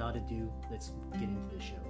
Without ado, let's get into the show.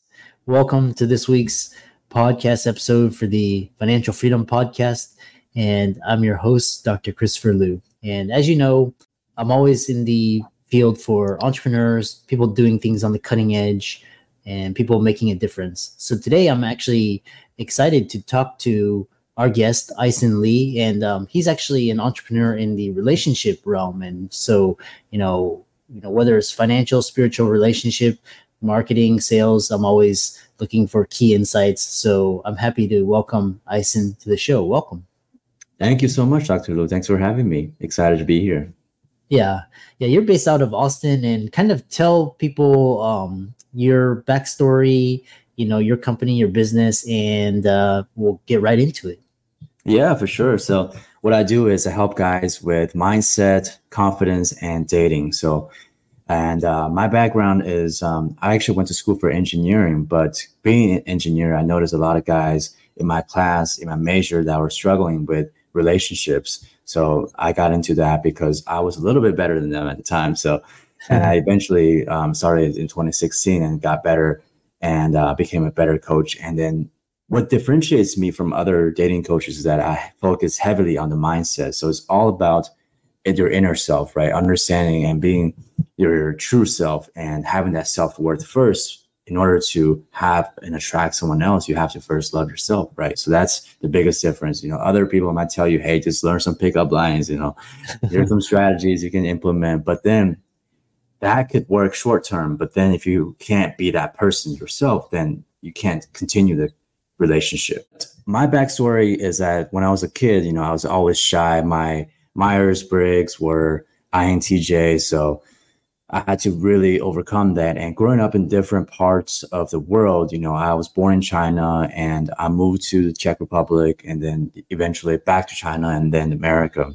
Welcome to this week's podcast episode for the Financial Freedom Podcast. And I'm your host, Dr. Christopher Liu. And as you know, I'm always in the field for entrepreneurs, people doing things on the cutting edge, and people making a difference. So today I'm actually excited to talk to our guest, Aisen Li. And um, he's actually an entrepreneur in the relationship realm. And so, you know, you know, whether it's financial, spiritual relationship, marketing, sales. I'm always looking for key insights. So I'm happy to welcome Aisen to the show. Welcome. Thank you so much, Dr. Liu. Thanks for having me. Excited to be here. Yeah. Yeah. You're based out of Austin and kind of tell people um, your backstory, you know, your company, your business, and uh, we'll get right into it. Yeah, for sure. So, what I do is I help guys with mindset, confidence, and dating. So, and uh, my background is um, I actually went to school for engineering, but being an engineer, I noticed a lot of guys in my class, in my major, that were struggling with relationships. So I got into that because I was a little bit better than them at the time. So, and I eventually um, started in 2016 and got better and uh, became a better coach. And then what differentiates me from other dating coaches is that I focus heavily on the mindset. So it's all about your inner self, right? Understanding and being your true self and having that self worth first. In order to have and attract someone else, you have to first love yourself, right? So that's the biggest difference. You know, other people might tell you, "Hey, just learn some pickup lines." You know, here's some strategies you can implement, but then that could work short term. But then if you can't be that person yourself, then you can't continue the relationship. My backstory is that when I was a kid, you know, I was always shy. My Myers Briggs were INTJ. So I had to really overcome that. And growing up in different parts of the world, you know, I was born in China and I moved to the Czech Republic and then eventually back to China and then America.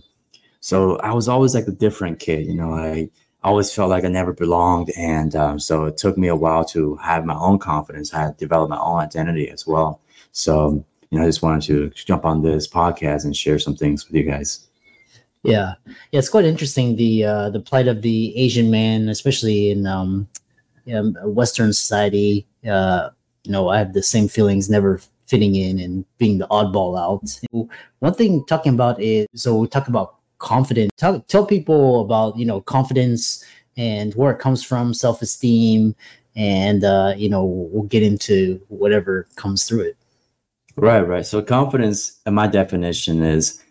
So I was always like a different kid, you know, I always felt like I never belonged. And um, so it took me a while to have my own confidence. I had developed my own identity as well. So, you know, I just wanted to jump on this podcast and share some things with you guys. Yeah, yeah, it's quite interesting the uh, the plight of the Asian man, especially in um, know, Western society. Uh, you know, I have the same feelings, never fitting in and being the oddball out. One thing talking about is so we talk about confidence. Tell, tell people about you know confidence and where it comes from, self esteem, and uh, you know we'll get into whatever comes through it. Right, right. So confidence, in my definition, is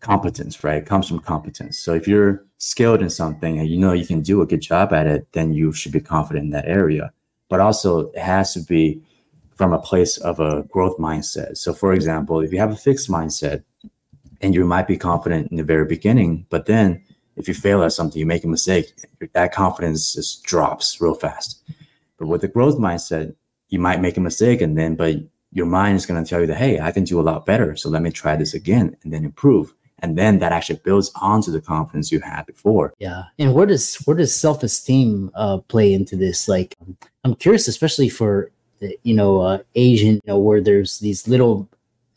competence, right? It comes from competence. So if you're skilled in something and you know you can do a good job at it, then you should be confident in that area. But also, it has to be from a place of a growth mindset. So, for example, if you have a fixed mindset and you might be confident in the very beginning, but then if you fail at something, you make a mistake, that confidence just drops real fast. But with the growth mindset, you might make a mistake and then, but your mind is going to tell you that, hey, I can do a lot better. So let me try this again and then improve and then that actually builds onto the confidence you had before. Yeah. And where does where does self-esteem uh, play into this? Like i'm curious especially for the, you know uh, asian you know where there's these little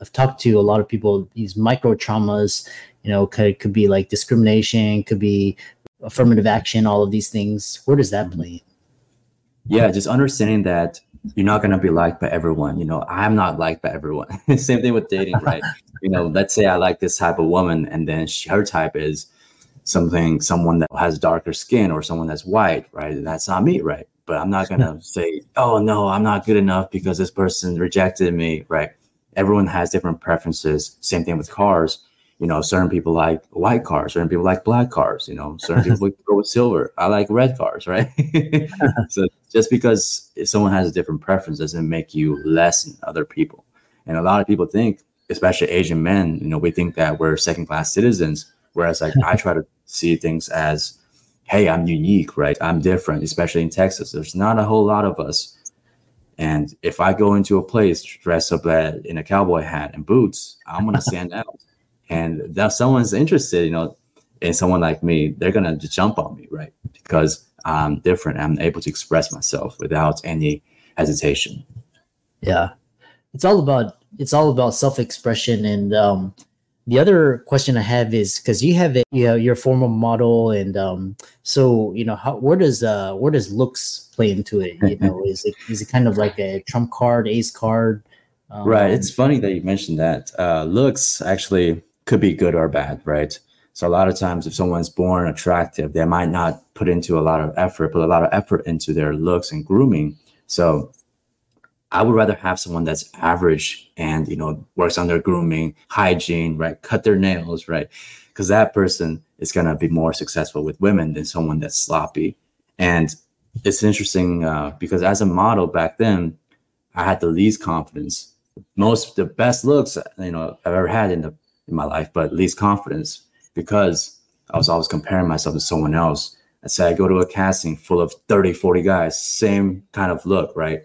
i've talked to a lot of people these micro traumas you know could, could be like discrimination could be affirmative action all of these things. Where does that play yeah just understanding that you're not going to be liked by everyone. You know, I'm not liked by everyone. Same thing with dating, right? you know, let's say I like this type of woman, and then she, her type is something someone that has darker skin or someone that's white, right? and That's not me, right? But I'm not gonna say, oh no, I'm not good enough because this person rejected me, right? Everyone has different preferences. Same thing with cars. You know, certain people like white cars, certain people like black cars. You know, certain people go with silver. I like red cars, right? so just because someone has a different preference doesn't make you less than other people. And a lot of people think, especially Asian men, you know, we think that we're second class citizens. Whereas like I try to see things as, hey, I'm unique, right? I'm different, especially in Texas. There's not a whole lot of us. And if I go into a place dressed up in a cowboy hat and boots, I'm gonna stand out. And that someone's interested, you know, in someone like me, they're gonna just jump on me, right? Because I'm different. I'm able to express myself without any hesitation. Yeah, it's all about it's all about self expression and um, the other question I have is because you have it, you know, your formal model, and um, so you know, how where does uh where does looks play into it? You know, is it is it kind of like a trump card, ace card? Um, right. It's funny that you mentioned that. Uh, looks actually could be good or bad, right? So a lot of times, if someone's born attractive, they might not put into a lot of effort, put a lot of effort into their looks and grooming. So I would rather have someone that's average and you know works on their grooming, hygiene, right? Cut their nails, right? Because that person is gonna be more successful with women than someone that's sloppy. And it's interesting uh, because as a model back then, I had the least confidence, most the best looks you know I've ever had in the in my life, but least confidence because I was always comparing myself to someone else. I say I go to a casting full of 30, 40 guys, same kind of look, right?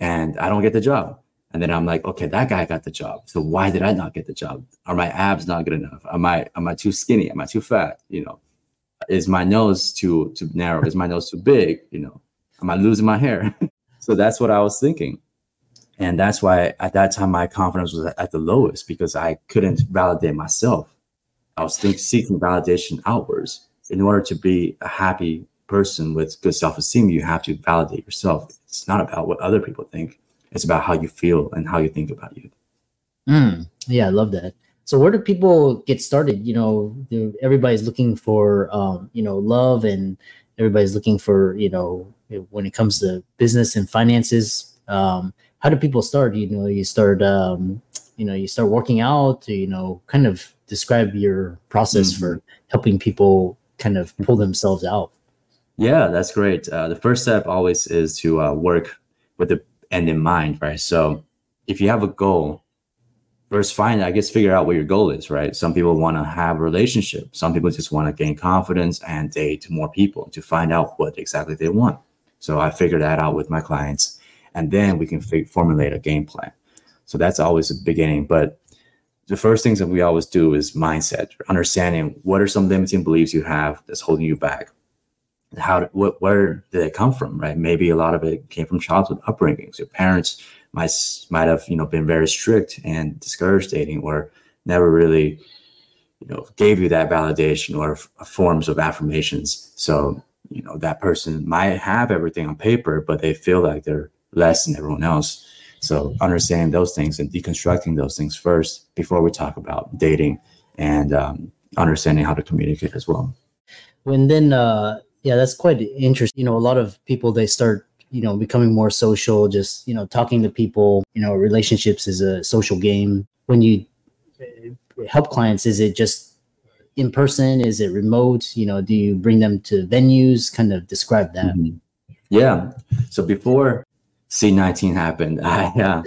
and I don't get the job. And then I'm like, okay, that guy got the job. So why did I not get the job? Are my abs not good enough? Am I am I too skinny? Am I too fat? You know, is my nose too too narrow? Is my nose too big? You know, am I losing my hair? so that's what I was thinking. And that's why at that time my confidence was at the lowest because I couldn't validate myself. I was seeking validation outwards. In order to be a happy person with good self-esteem, you have to validate yourself. It's not about what other people think. It's about how you feel and how you think about you. Mm, yeah, I love that. So where do people get started? You know, everybody's looking for um, you know love, and everybody's looking for you know when it comes to business and finances. Um, how do people start? You know, you start um, you know you start working out. You know, kind of describe your process mm-hmm. for helping people kind of pull themselves out. Yeah, that's great. Uh, the first step always is to uh, work with the end in mind, right? So if you have a goal, first find, I guess, figure out what your goal is, right? Some people want to have a relationship. Some people just want to gain confidence and date more people to find out what exactly they want. So I figure that out with my clients, and then we can f- formulate a game plan. So that's always the beginning. But the first things that we always do is mindset, understanding what are some limiting beliefs you have that's holding you back how what where did it come from right maybe a lot of it came from childhood upbringings your parents might might have you know been very strict and discouraged dating or never really you know gave you that validation or f- forms of affirmations so you know that person might have everything on paper but they feel like they're less than everyone else so understanding those things and deconstructing those things first before we talk about dating and um, understanding how to communicate as well when then uh yeah, that's quite interesting. You know, a lot of people they start, you know, becoming more social, just you know, talking to people. You know, relationships is a social game. When you uh, help clients, is it just in person? Is it remote? You know, do you bring them to venues? Kind of describe that. Mm-hmm. Yeah. So before C19 happened, I uh,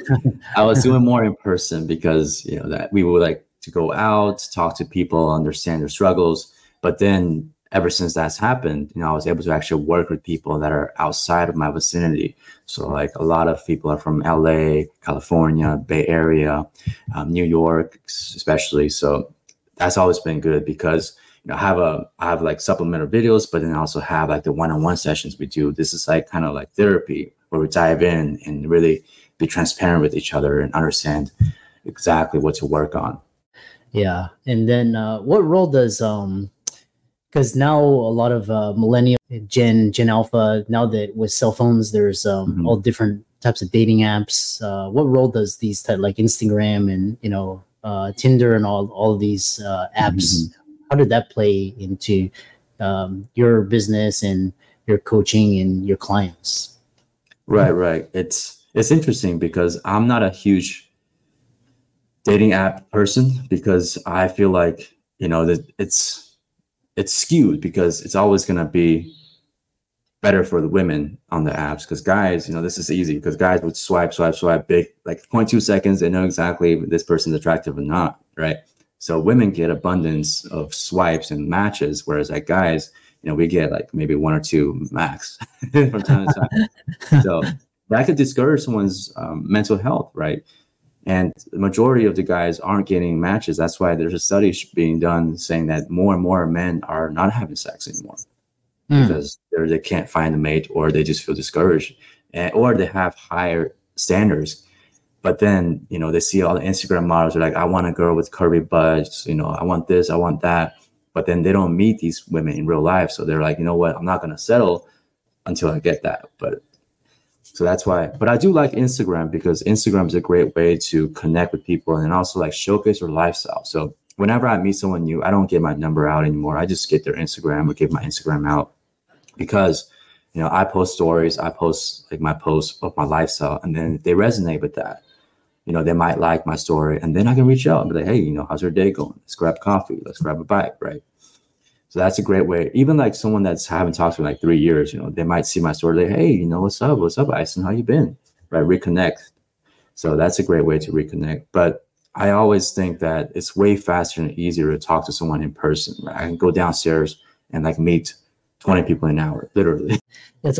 I was doing more in person because you know that we would like to go out, talk to people, understand their struggles. But then ever since that's happened, you know, I was able to actually work with people that are outside of my vicinity. So, like a lot of people are from LA, California, Bay Area, um, New York, especially. So, that's always been good because you know, I have a I have like supplemental videos, but then I also have like the one-on-one sessions we do. This is like kind of like therapy where we dive in and really be transparent with each other and understand exactly what to work on. Yeah, and then uh, what role does um because now a lot of uh, millennial gen gen alpha now that with cell phones there's um, mm-hmm. all different types of dating apps uh, what role does these type like instagram and you know uh, tinder and all all of these uh, apps mm-hmm. how did that play into um, your business and your coaching and your clients? Right, right. It's it's interesting because I'm not a huge dating app person because I feel like you know that it's it's skewed because it's always going to be better for the women on the apps because guys you know this is easy because guys would swipe swipe swipe big like 0.2 seconds they know exactly if this person's attractive or not right so women get abundance of swipes and matches whereas like guys you know we get like maybe one or two max from time to time so that could discourage someone's um, mental health right and the majority of the guys aren't getting matches. That's why there's a study being done saying that more and more men are not having sex anymore mm. because they can't find a mate or they just feel discouraged and, or they have higher standards. But then, you know, they see all the Instagram models are like, I want a girl with curvy butts, you know, I want this, I want that. But then they don't meet these women in real life. So they're like, you know what, I'm not going to settle until I get that. But so that's why. But I do like Instagram because Instagram is a great way to connect with people and also like showcase your lifestyle. So whenever I meet someone new, I don't get my number out anymore. I just get their Instagram or give my Instagram out because you know I post stories, I post like my posts of my lifestyle, and then they resonate with that. You know, they might like my story, and then I can reach out and be like, "Hey, you know, how's your day going? Let's grab coffee. Let's grab a bite, right?" So that's a great way. Even like someone that's haven't talked to in like three years, you know, they might see my story, like, hey, you know, what's up? What's up, Aisen? How you been? Right, reconnect. So that's a great way to reconnect. But I always think that it's way faster and easier to talk to someone in person. Right? I can go downstairs and like meet 20 people an hour, literally. That's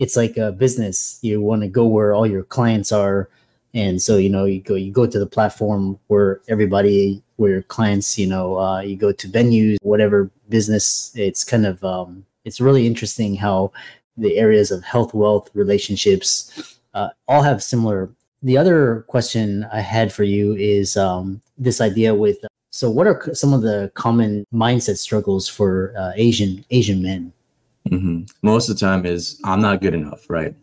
it's like a business. You want to go where all your clients are. And so, you know, you go you go to the platform where everybody where your clients, you know, uh, you go to venues, whatever business. It's kind of um, it's really interesting how the areas of health, wealth, relationships uh, all have similar. The other question I had for you is um, this idea with. So, what are some of the common mindset struggles for uh, Asian Asian men? Mm-hmm. Most of the time is I'm not good enough, right?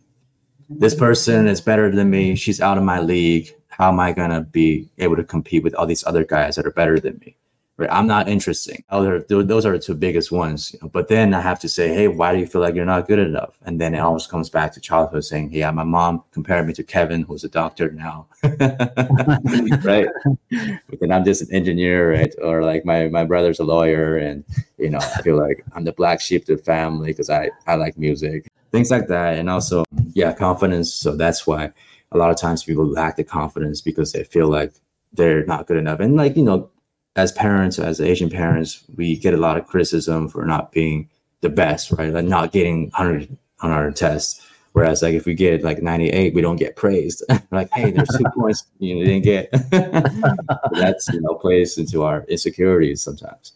This person is better than me. She's out of my league how am I gonna be able to compete with all these other guys that are better than me? Right? I'm not interesting. Those are the two biggest ones. You know? But then I have to say, hey, why do you feel like you're not good enough? And then it always comes back to childhood, saying, yeah, my mom compared me to Kevin, who's a doctor now, right? But then I'm just an engineer, right? Or like my my brother's a lawyer, and you know, I feel like I'm the black sheep of the family because I I like music, things like that, and also yeah, confidence. So that's why a lot of times people lack the confidence because they feel like they're not good enough. And like, you know, as parents, as Asian parents, we get a lot of criticism for not being the best, right? Like not getting 100 on our tests. Whereas like if we get like 98, we don't get praised. like, hey, there's two points you know, didn't get. that's you know plays into our insecurities sometimes.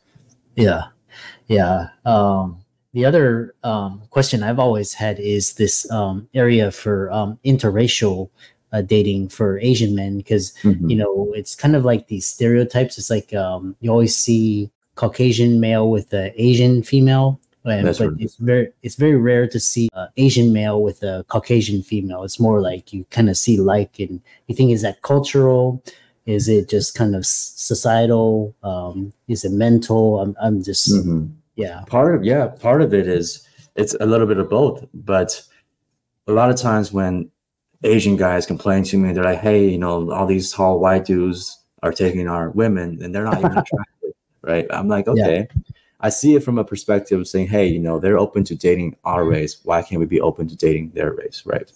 Yeah. Yeah. Um the other um, question I've always had is this um, area for um, interracial uh, dating for Asian men because mm-hmm. you know it's kind of like these stereotypes. It's like um, you always see Caucasian male with an Asian female, and, but right. it's very it's very rare to see Asian male with a Caucasian female. It's more like you kind of see like, and you think is that cultural? Is it just kind of societal? Um, is it mental? I'm I'm just. Mm-hmm yeah. Part of yeah part of it is it's a little bit of both but a lot of times when asian guys complain to me they're like hey you know all these tall white dudes are taking our women and they're not even attractive right? I'm like okay. Yeah. i see it from a perspective of saying hey you know they're open to dating our mm-hmm. race. Why can't we be open to dating their race? Right?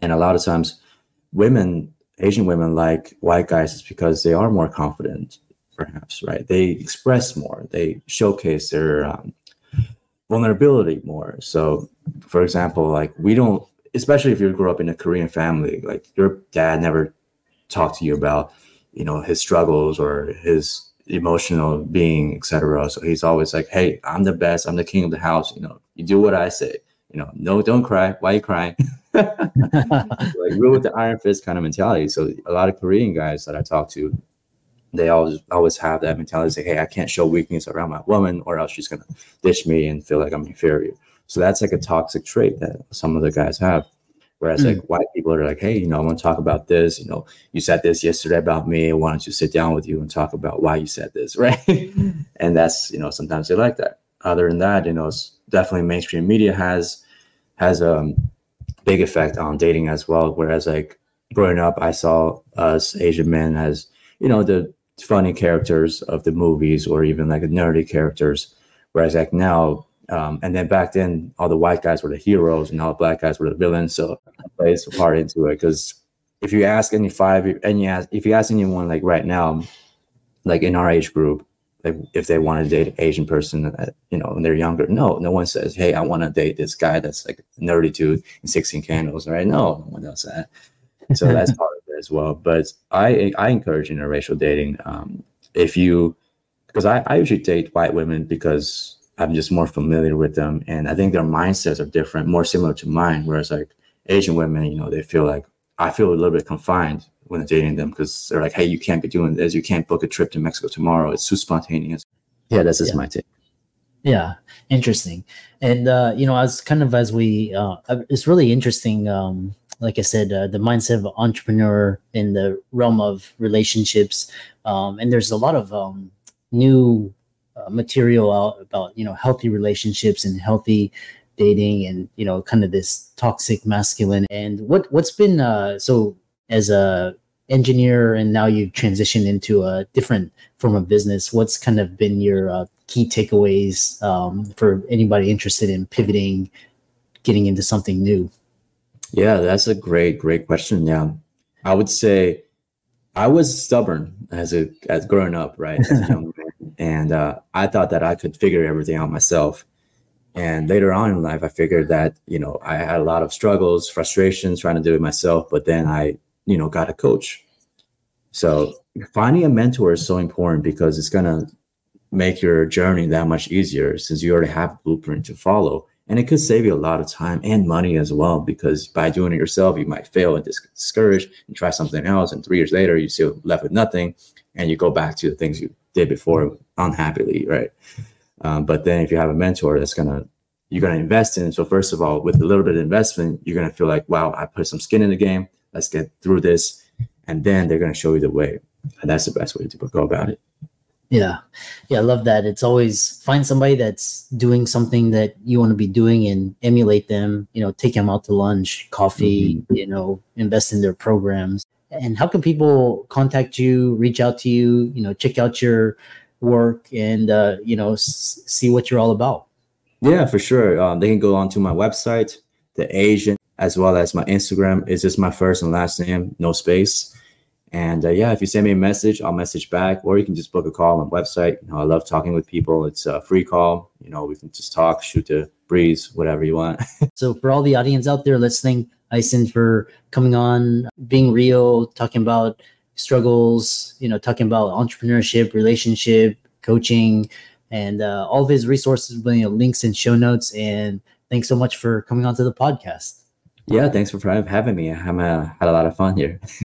And a lot of times women asian women like white guys is because they are more confident perhaps right? They express more. They showcase their um, vulnerability more. So for example like we don't especially if you grow up in a korean family like your dad never talked to you about you know his struggles or his emotional being etc so he's always like hey i'm the best. I'm the king of the house. You know you do what i say. You know no don't cry. Why are you crying? Like rule with the iron fist kind of mentality. So a lot of korean guys that i talk to they always always have that mentality say, hey, I can't show weakness around my woman, or else she's gonna dish me and feel like I'm inferior. So that's like a toxic trait that some of the guys have. Whereas mm. like white people are like, hey, you know, I want to talk about this. You know, you said this yesterday about me. Why don't you sit down with you and talk about why you said this, right? and that's you know sometimes they like that. Other than that, you know, definitely mainstream media has has a um, big effect on dating as well. Whereas like growing up, I saw us Asian men as you know the funny characters of the movies or even like nerdy characters. Whereas like now um, and then back then, all the white guys were the heroes, and all the black guys were the villains. So it plays a part into it. Because if you ask any five, and you ask if you ask anyone like right now, like in our age group, like if they want to date an Asian person, uh, you know, when they're younger, no, no one says, "Hey, I want to date this guy that's like nerdy dude in Sixteen Candles," right? No, no one does that. So that's part as well. But I I encourage interracial dating. Um, if you, because I, I usually date white women because I'm just more familiar with them. And I think their mindsets are different, more similar to mine. Whereas like Asian women, you know, they feel like I feel a little bit confined when dating them because they're like, hey, you can't be doing this. You can't book a trip to Mexico tomorrow. It's too spontaneous. Yeah, that's just yeah. my take. Yeah, interesting. And uh, you know, as kind of as we, uh, it's really interesting. Um, like I said, uh, the mindset of entrepreneur in the realm of relationships, um, and there's a lot of um, new uh, material out about you know healthy relationships and healthy dating and you know kind of this toxic masculine. And what what's been uh so as a engineer and now you've transitioned into a different form of business what's kind of been your uh, key takeaways um, for anybody interested in pivoting getting into something new yeah that's a great great question yeah i would say i was stubborn as a as growing up right as a young and uh, I thought that I could figure everything out myself. And later on in life, I figured that you know I had a lot of struggles, frustrations trying to do it myself. But then I, you know, got a coach. So finding a mentor is so important because it's gonna make your journey that much easier since you already have a blueprint to follow. And it could save you a lot of time and money as well, because by doing it yourself, you might fail and discouraged and try something else. And three years later, you still left with nothing. And you go back to the things you did before unhappily, right? Um, but then if you have a mentor that's gonna you're gonna invest in. So first of all, with a little bit of investment, you're gonna feel like, wow, I put some skin in the game. Let's get through this, and then they're gonna show you the way. And that's the best way to go about it. Yeah. Yeah, I love that. It's always find somebody that's doing something that you want to be doing and emulate them, you know, take them out to lunch, coffee, mm-hmm. you know, invest in their programs. And how can people contact you, reach out to you, you know, check out your work and, uh, you know, s- see what you're all about? Yeah, for sure. Um, they can go onto my website, the Asian, as well as my Instagram. It's just my first and last name, no space. And uh, yeah, if you send me a message, I'll message back, or you can just book a call on the website. You know, I love talking with people. It's a free call. You know, we can just talk, shoot the breeze, whatever you want. so for all the audience out there listening, Aisen for coming on, being real, talking about struggles, you know, talking about entrepreneurship, relationship, coaching, and uh, all of his resources, you know, links and show notes. And thanks so much for coming on to the podcast. Yeah, thanks for having me. I'm uh, had a lot of fun here.